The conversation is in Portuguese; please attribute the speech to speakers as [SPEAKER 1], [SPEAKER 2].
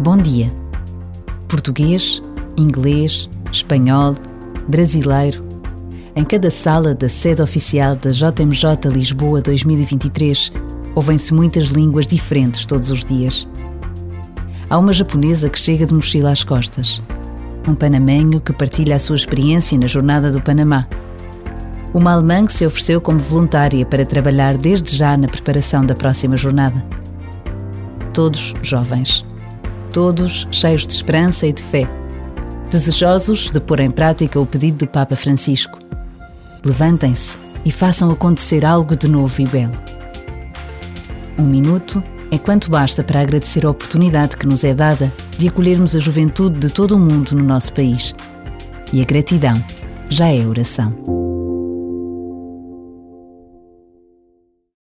[SPEAKER 1] Bom dia. Português, inglês, espanhol, brasileiro. Em cada sala da sede oficial da JMJ Lisboa 2023, ouvem-se muitas línguas diferentes todos os dias. Há uma japonesa que chega de mochila às costas. Um panamenho que partilha a sua experiência na Jornada do Panamá. Uma alemã que se ofereceu como voluntária para trabalhar desde já na preparação da próxima jornada. Todos jovens todos cheios de esperança e de fé, desejosos de pôr em prática o pedido do Papa Francisco. Levantem-se e façam acontecer algo de novo e belo. Um minuto é quanto basta para agradecer a oportunidade que nos é dada de acolhermos a juventude de todo o mundo no nosso país. E a gratidão já é oração.